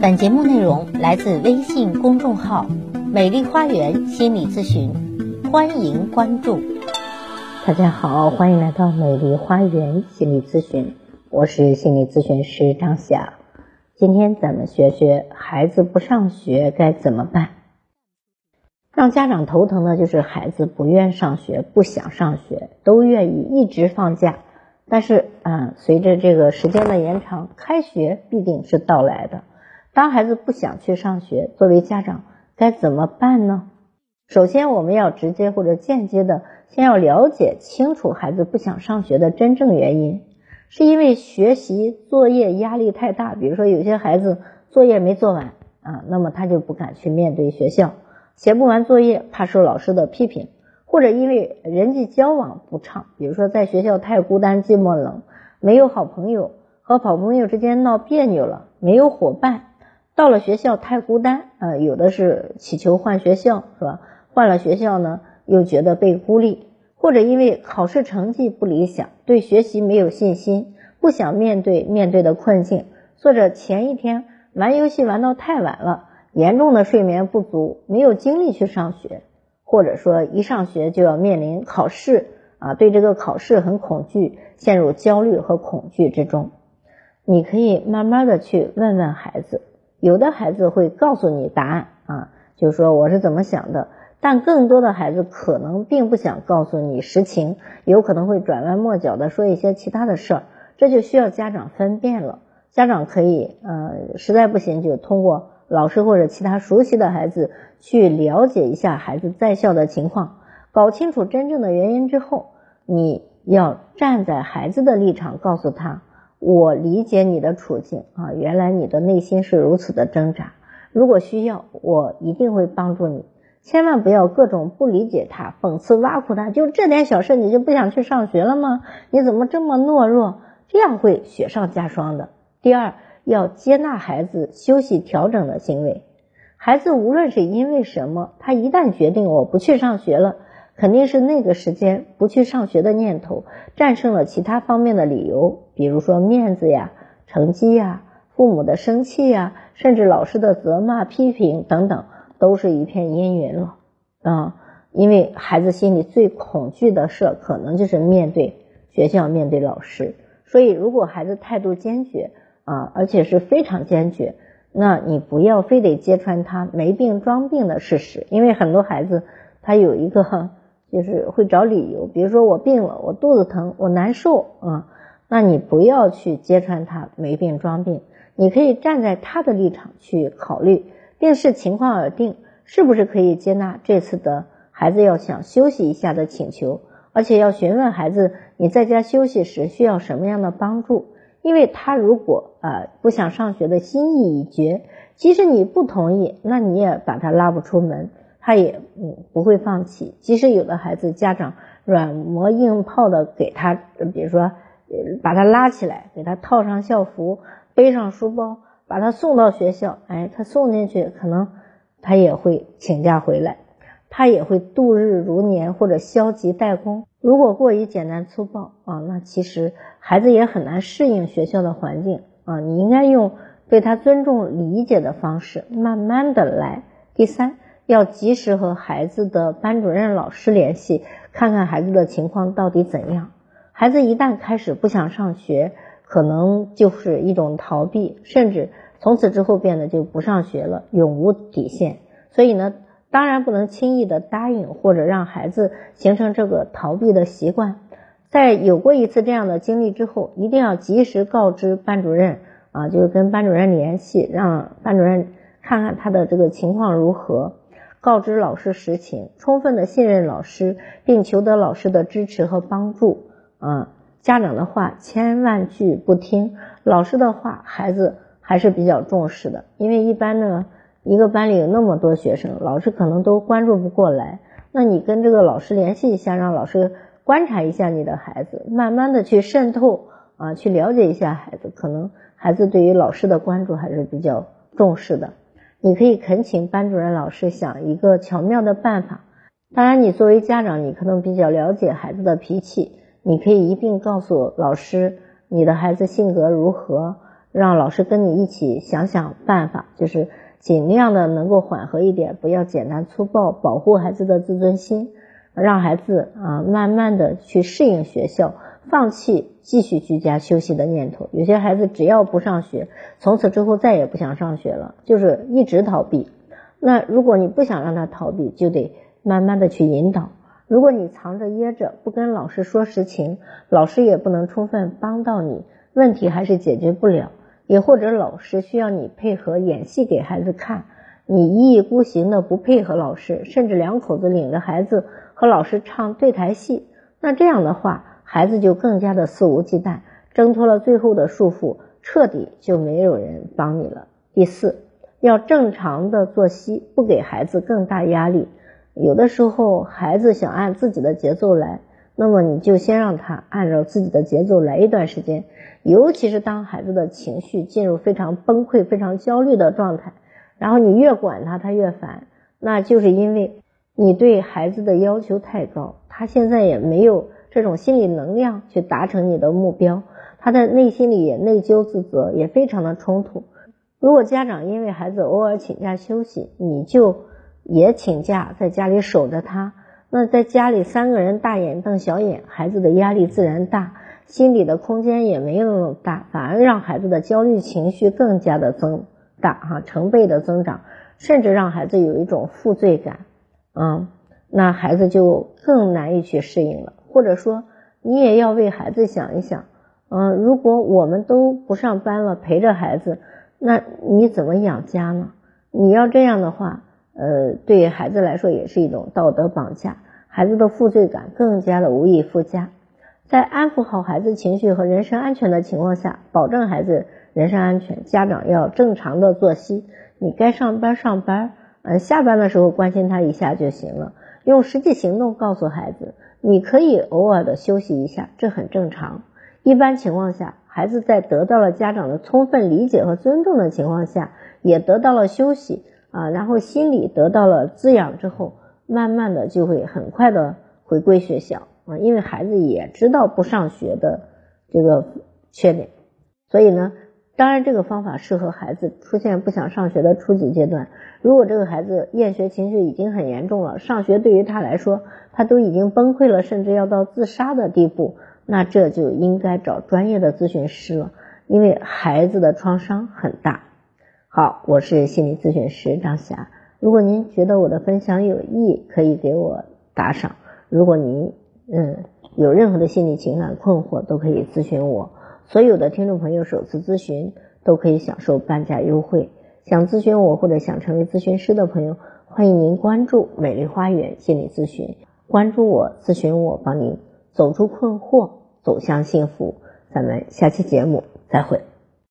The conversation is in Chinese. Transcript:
本节目内容来自微信公众号“美丽花园心理咨询”，欢迎关注。大家好，欢迎来到美丽花园心理咨询，我是心理咨询师张霞。今天咱们学学孩子不上学该怎么办。让家长头疼的就是孩子不愿上学、不想上学，都愿意一直放假，但是啊，随着这个时间的延长，开学必定是到来的。当孩子不想去上学，作为家长该怎么办呢？首先，我们要直接或者间接的，先要了解清楚孩子不想上学的真正原因，是因为学习作业压力太大，比如说有些孩子作业没做完啊，那么他就不敢去面对学校，写不完作业怕受老师的批评，或者因为人际交往不畅，比如说在学校太孤单寂寞冷，没有好朋友，和好朋友之间闹别扭了，没有伙伴。到了学校太孤单啊，有的是祈求换学校，是吧？换了学校呢，又觉得被孤立，或者因为考试成绩不理想，对学习没有信心，不想面对面对的困境，或者前一天玩游戏玩到太晚了，严重的睡眠不足，没有精力去上学，或者说一上学就要面临考试啊，对这个考试很恐惧，陷入焦虑和恐惧之中。你可以慢慢的去问问孩子。有的孩子会告诉你答案啊，就是说我是怎么想的，但更多的孩子可能并不想告诉你实情，有可能会转弯抹角的说一些其他的事儿，这就需要家长分辨了。家长可以呃，实在不行就通过老师或者其他熟悉的孩子去了解一下孩子在校的情况，搞清楚真正的原因之后，你要站在孩子的立场告诉他。我理解你的处境啊，原来你的内心是如此的挣扎。如果需要，我一定会帮助你。千万不要各种不理解他、讽刺挖苦他，就这点小事你就不想去上学了吗？你怎么这么懦弱？这样会雪上加霜的。第二，要接纳孩子休息调整的行为。孩子无论是因为什么，他一旦决定我不去上学了。肯定是那个时间不去上学的念头战胜了其他方面的理由，比如说面子呀、成绩呀、父母的生气呀，甚至老师的责骂、批评等等，都是一片阴云了啊！因为孩子心里最恐惧的事，可能就是面对学校、面对老师。所以，如果孩子态度坚决啊，而且是非常坚决，那你不要非得揭穿他没病装病的事实，因为很多孩子他有一个。就是会找理由，比如说我病了，我肚子疼，我难受啊，那你不要去揭穿他没病装病，你可以站在他的立场去考虑，并视情况而定，是不是可以接纳这次的孩子要想休息一下的请求，而且要询问孩子你在家休息时需要什么样的帮助，因为他如果啊不想上学的心意已决，即使你不同意，那你也把他拉不出门。他也嗯不会放弃，即使有的孩子家长软磨硬泡的给他，比如说把他拉起来，给他套上校服，背上书包，把他送到学校，哎，他送进去可能他也会请假回来，他也会度日如年或者消极怠工。如果过于简单粗暴啊，那其实孩子也很难适应学校的环境啊。你应该用对他尊重理解的方式，慢慢的来。第三。要及时和孩子的班主任老师联系，看看孩子的情况到底怎样。孩子一旦开始不想上学，可能就是一种逃避，甚至从此之后变得就不上学了，永无底线。所以呢，当然不能轻易的答应或者让孩子形成这个逃避的习惯。在有过一次这样的经历之后，一定要及时告知班主任啊，就跟班主任联系，让班主任看看他的这个情况如何。告知老师实情，充分的信任老师，并求得老师的支持和帮助。啊，家长的话千万句不听，老师的话孩子还是比较重视的。因为一般呢，一个班里有那么多学生，老师可能都关注不过来。那你跟这个老师联系一下，让老师观察一下你的孩子，慢慢的去渗透啊，去了解一下孩子，可能孩子对于老师的关注还是比较重视的。你可以恳请班主任老师想一个巧妙的办法。当然，你作为家长，你可能比较了解孩子的脾气，你可以一并告诉老师你的孩子性格如何，让老师跟你一起想想办法，就是尽量的能够缓和一点，不要简单粗暴，保护孩子的自尊心，让孩子啊慢慢的去适应学校，放弃继续居家休息的念头。有些孩子只要不上学，从此之后再也不想上学了，就是一直逃避。那如果你不想让他逃避，就得慢慢的去引导。如果你藏着掖着，不跟老师说实情，老师也不能充分帮到你，问题还是解决不了。也或者老师需要你配合演戏给孩子看，你一意孤行的不配合老师，甚至两口子领着孩子和老师唱对台戏，那这样的话，孩子就更加的肆无忌惮，挣脱了最后的束缚，彻底就没有人帮你了。第四，要正常的作息，不给孩子更大压力。有的时候孩子想按自己的节奏来，那么你就先让他按照自己的节奏来一段时间。尤其是当孩子的情绪进入非常崩溃、非常焦虑的状态，然后你越管他，他越烦，那就是因为你对孩子的要求太高，他现在也没有这种心理能量去达成你的目标，他的内心里也内疚自责，也非常的冲突。如果家长因为孩子偶尔请假休息，你就也请假在家里守着他，那在家里三个人大眼瞪小眼，孩子的压力自然大。心理的空间也没有那么大，反而让孩子的焦虑情绪更加的增大，哈，成倍的增长，甚至让孩子有一种负罪感，啊，那孩子就更难以去适应了。或者说，你也要为孩子想一想，嗯，如果我们都不上班了，陪着孩子，那你怎么养家呢？你要这样的话，呃，对孩子来说也是一种道德绑架，孩子的负罪感更加的无以复加。在安抚好孩子情绪和人身安全的情况下，保证孩子人身安全，家长要正常的作息。你该上班上班，呃，下班的时候关心他一下就行了。用实际行动告诉孩子，你可以偶尔的休息一下，这很正常。一般情况下，孩子在得到了家长的充分理解和尊重的情况下，也得到了休息啊，然后心理得到了滋养之后，慢慢的就会很快的回归学校。啊，因为孩子也知道不上学的这个缺点，所以呢，当然这个方法适合孩子出现不想上学的初级阶段。如果这个孩子厌学情绪已经很严重了，上学对于他来说他都已经崩溃了，甚至要到自杀的地步，那这就应该找专业的咨询师了，因为孩子的创伤很大。好，我是心理咨询师张霞，如果您觉得我的分享有益，可以给我打赏。如果您嗯，有任何的心理情感困惑都可以咨询我。所有的听众朋友首次咨询都可以享受半价优惠。想咨询我或者想成为咨询师的朋友，欢迎您关注美丽花园心理咨询，关注我，咨询我，帮您走出困惑，走向幸福。咱们下期节目再会。